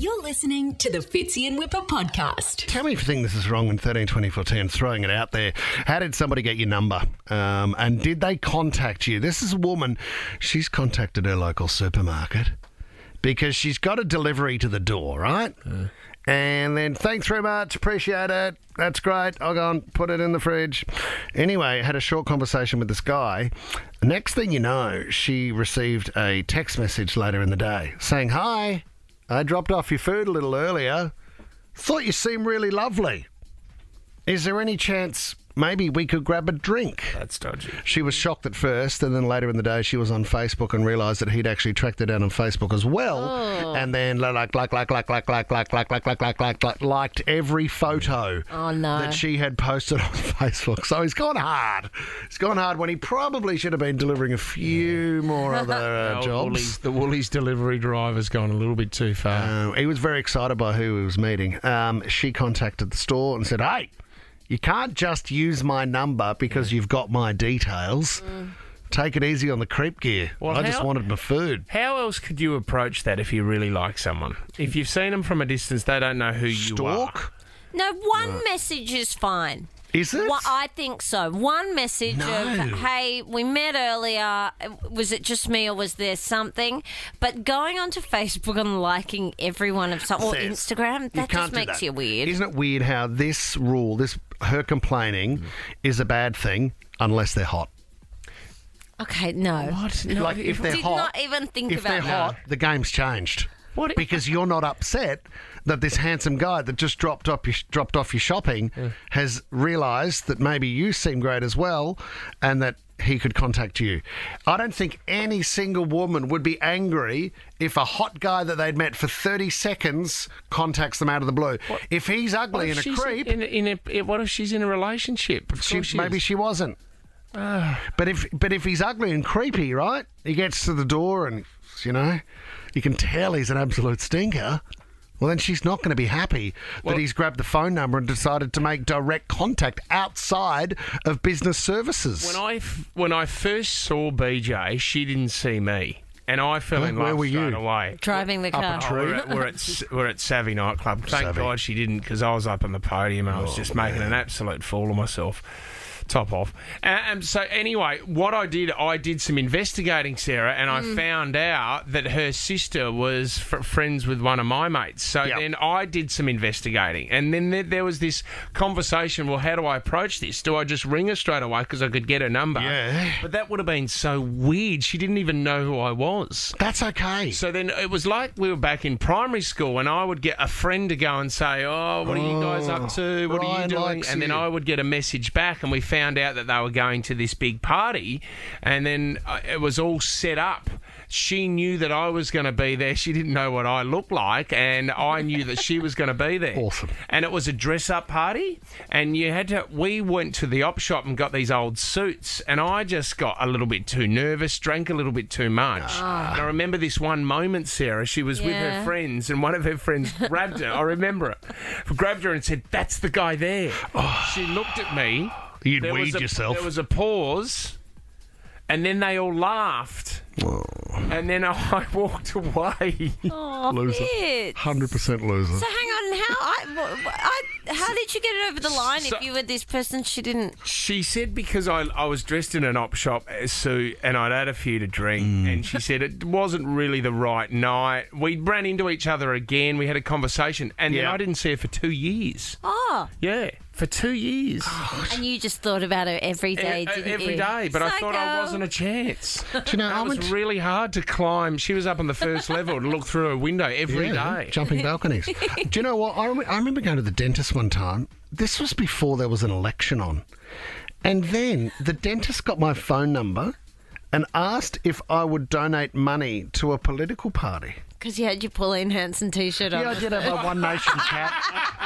You're listening to the Fitzy and Wippa podcast. Tell me if you think this is wrong in 13 24 10, throwing it out there. How did somebody get your number? Um, and did they contact you? This is a woman, she's contacted her local supermarket because she's got a delivery to the door, right? And then, thanks very much, appreciate it. That's great. I'll go and put it in the fridge. Anyway, had a short conversation with this guy. Next thing you know, she received a text message later in the day saying, Hi, I dropped off your food a little earlier. Thought you seemed really lovely. Is there any chance maybe we could grab a drink? That's dodgy. She was shocked at first, and then later in the day, she was on Facebook and realised that he'd actually tracked her down on Facebook as well. Oh. And then like like like like like like like like like like like like like liked every photo Oh, no. that she had posted on Facebook. So he's gone hard. He's gone hard when he probably should have been delivering a few more other uh, Old jobs. Woolies- the Woolies delivery driver's gone a little bit too far. Uh, he was very excited by who he was meeting. Um, she contacted the store and said, "Hey, you can't just use my number because you've got my details. Take it easy on the creep gear. Well, I just wanted my food." How else could you approach that if you really like someone? If you've seen them from a distance, they don't know who you are. No, one message is fine. Is it? Well, I think so. One message No. of, hey, we met earlier. Was it just me or was there something? But going onto Facebook and liking everyone of some, or Instagram, that just makes that. you weird. Isn't it weird how this rule, this her complaining, is a bad thing unless they're hot? okay, no. What? No, Like if they're Did hot, not even think if they're about that. hot, the game's changed. What- Because you're not upset that this handsome guy that just dropped off your dropped off your shopping has realised that maybe you seem great as well, and that he could contact you. I don't think any single woman would be angry if a hot guy that they'd met for 30 seconds contacts them out of the blue. If he's ugly if and a creep, In, in a, eh, what if she's in a relationship? She, she maybe she wasn't. Ah. but if but if he's ugly and creepy, right? He gets to the door and you know, you can tell he's an absolute stinker. Well, then she's not going to be happy Well- that he's grabbed the phone number and decided to make direct contact outside of business services. When I f- when I first saw BJ, she didn't see me, and I fell in Where love were straight you? away. Driving the Up a car. tree. Oh, we're, at, we're, at, we're at Savvy nightclub. Thank Savvy. God she didn't, because I was up on the podium and I was oh, just making an absolute fool of myself. Top off. And, so anyway, what I did, I did some investigating, Sarah, and I found out that her sister was friends with one of my mates. So Yep. then I did some investigating, and then there, there was this conversation. Well, how do I approach this? Do I just ring her straight away because I could get her number? Yeah. But that would have been so weird. She didn't even know who I was. That's okay. So then it was like we were back in primary school, and I would get a friend to go and say, "Oh, what are you guys up to? What are you doing?" And then. I would get a message back, and we found out that they were going to this big party, and then uh, it was all set up. She knew that I was going to be there. She didn't know what I looked like, and I knew that she was going to be there. Awesome. And it was a dress-up party, and you had to. We went to the op shop and got these old suits, and I just got a little bit too nervous, drank a little bit too much. And I remember this one moment, Sarah. She was with her friends, and one of her friends grabbed her. I remember it. Grabbed her and said, "That's the guy there." She looked at me. You'd There was weed a- yourself. There was a pause, and then they all laughed. And then I walked away. Oh, Loser. bitch. 100% loser. So hang on, how I, I, how did you get it over the line So- if you were this person she didn't? She said because I, I was dressed in an op shop uh, suit and I'd had a few to drink, and she said it wasn't really the right night. We ran into each other again. We had a conversation, and then Yeah. I didn't see her for two years. Oh, Yeah, for two years. and you just thought about her every day, didn't every you? day, but I thought I Psycho. wasn't a chance. Do you know, I It was really hard to climb. She was up on the first level to look through a window every day. Yeah, Jumping balconies. Do you know what? I, rem- I remember going to the dentist one time. This was before there was an election on. And then the dentist got my phone number and asked if I would donate money to a political party. Because you had your Pauline Hanson t-shirt on. Yeah, I did have my One Nation cap,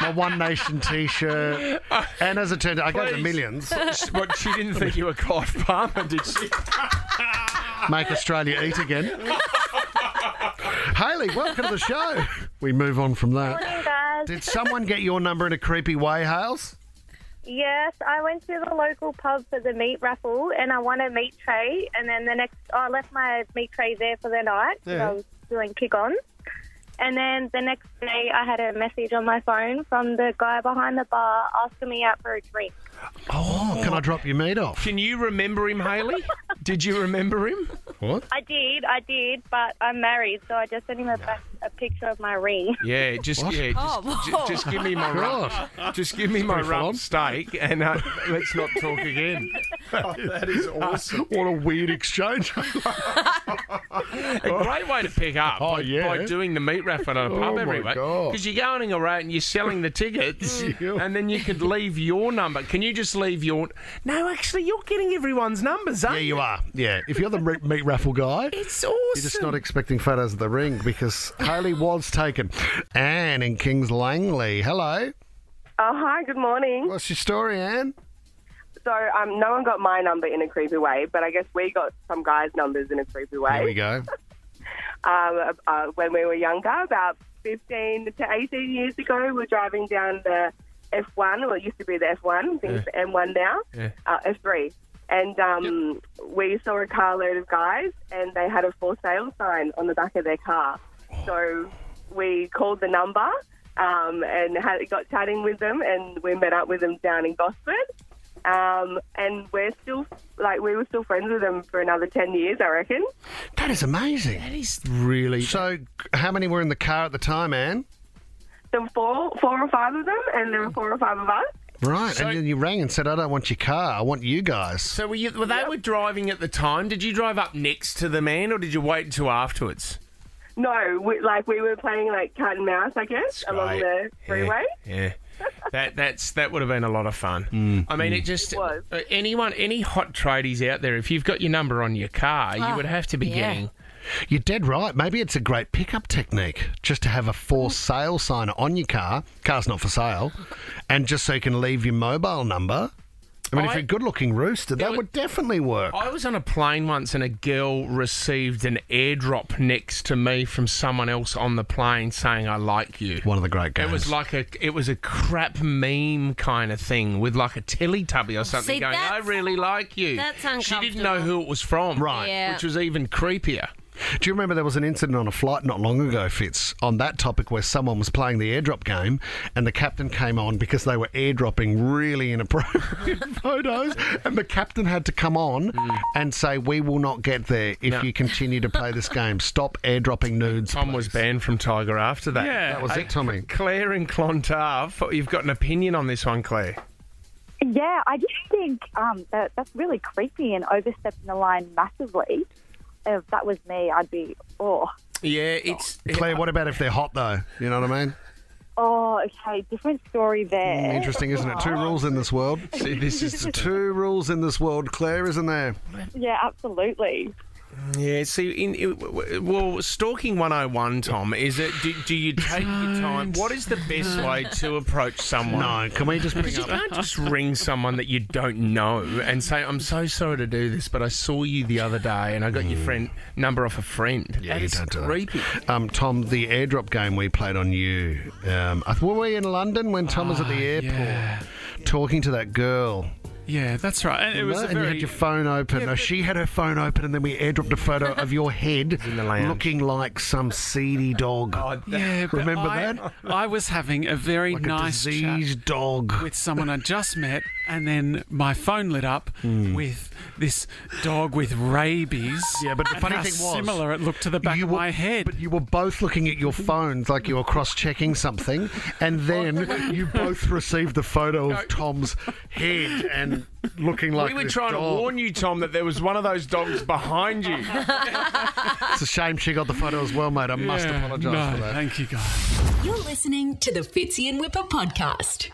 my One Nation T-shirt, and as it turned out, I got the Please. millions. What, she didn't think you were Clive Palmer, did she? Make Australia eat again. Haley, welcome to the show. We move on from that. Morning, guys. Did someone get your number in a creepy way, Hales? Yes, I went to the local pub for the meat raffle and I won a meat tray. And then the next, I left my meat tray there for the night 'cause Yeah. I was doing kick ons. And then the next day, I had a message on my phone from the guy behind the bar asking me out for a drink. Oh, can I drop your meat off? Can you remember him, Haley? Did you remember him? What? I did, I did, but I'm married, so I just sent him a, back, a picture of my ring. Yeah, just What? yeah, just, Oh, ju- whoa. just give me my rump, just give me my pretty full on. rump steak, and uh, let's not talk again. that is awesome. What a weird exchange. A great way to pick up Oh, by, yeah. by doing the meat raffle at a Oh, pub my every week. God. Because you're going around and you're selling the tickets, Yeah. and then you could leave your number. Can you just leave your? No, actually, you're getting everyone's numbers, aren't yeah, you are. Yeah, if you're the me- meat raffle guy. It's awesome. You're just not expecting photos of the ring because Haley was taken. Anne in Kings Langley. Hello. Oh, hi, good morning. What's your story, Anne? So, um, no one got my number in a creepy way, but I guess we got some guys' numbers in a creepy way. Here we go. Um, uh, when we were younger, about 15 to 18 years ago, we were driving down the F1, well, it used to be the F1, I think it's the M1 now, Yeah. uh, F3. And um, we saw a carload of guys, and they had a for sale sign on the back of their car. So we called the number um, and had, got chatting with them, and we met up with them down in Gosford. Um, and we're still, like, we were still friends with them for another 10 years, I reckon. That is amazing. That is really. So, how many were in the car at the time, Anne? There were four, four or five of them, and there were four or five of us. Right, So- and then you rang and said, "I don't want your car. I want you guys." So were you? Were they were driving at the time? Did you drive up next to the man, or did you wait until afterwards? No, we, like we were playing like cat and mouse, I guess, along the freeway. Yeah. That that's that would have been a lot of fun. I mean, it just It was. uh, anyone any hot tradies out there. If you've got your number on your car, you Oh, would have to be yeah. getting. You're dead right. Maybe it's a great pickup technique just to have a for sale sign on your car. Car's not for sale, and just so you can leave your mobile number. I mean, if you're a good-looking rooster, that Yeah, would definitely work. I was on a plane once and a girl received an airdrop next to me from someone else on the plane saying I like you. One of the great games. It was like a it was a crap meme kind of thing with like a Teletubby or something See, going, I really like you. that's uncomfortable. She didn't know who it was from. Right. Yeah. Which was even creepier. Do you remember there was an incident on a flight not long ago, Fitz, on that topic where someone was playing the airdrop game and the captain came on because they were airdropping really inappropriate photos and the captain had to come on and say, we will not get there if No. you continue to play this game. Stop airdropping nudes. Tom was banned from Tiger after that. Yeah. That was it, Tommy. Claire and Clontarf, you've got an opinion on this one, Claire. Yeah, I just think um, that that's really creepy and overstepping the line massively. If that was me, I'd be, oh, Yeah, it's Claire, what about if they're hot, though? You know what I mean? oh, okay, different story there. Hmm, interesting, isn't it? Two rules in this world. See, this is Two rules in this world, Claire, isn't there? Yeah, absolutely. Yeah, see, in, well, stalking 101, Tom, is it, do, do you take your time? What is the best way to approach someone? No, can we just bring you up... can't just ring someone that you don't know and say, I'm so sorry to do this, but I saw you the other day and I got your friend number off a friend. Yeah, that you don't do that. creepy. Um, Tom, the airdrop game we played on you. Um, I- were we in London when Tom was at the airport yeah. talking to that girl? Yeah, that's right. And it was a and you had your phone open. no, she had her phone open, and then we airdropped a photo of your head in the looking like some seedy dog. yeah. Remember I, that? I was having a very like nice a chat dog. with someone I just met, and then my phone lit up Hmm. with this dog with rabies. Yeah, but the and funny how thing was, similar it looked to the back you of were- my head. But you were both looking at your phones like you were cross-checking something, and then you both received the photo of Tom's head and looking like we were this trying dog. to warn you, Tom, that there was one of those dogs behind you. It's a shame she got the photo as well, mate. I must apologise no, for that. Thank you, guys. You're listening to the Fitzy and Wippa podcast.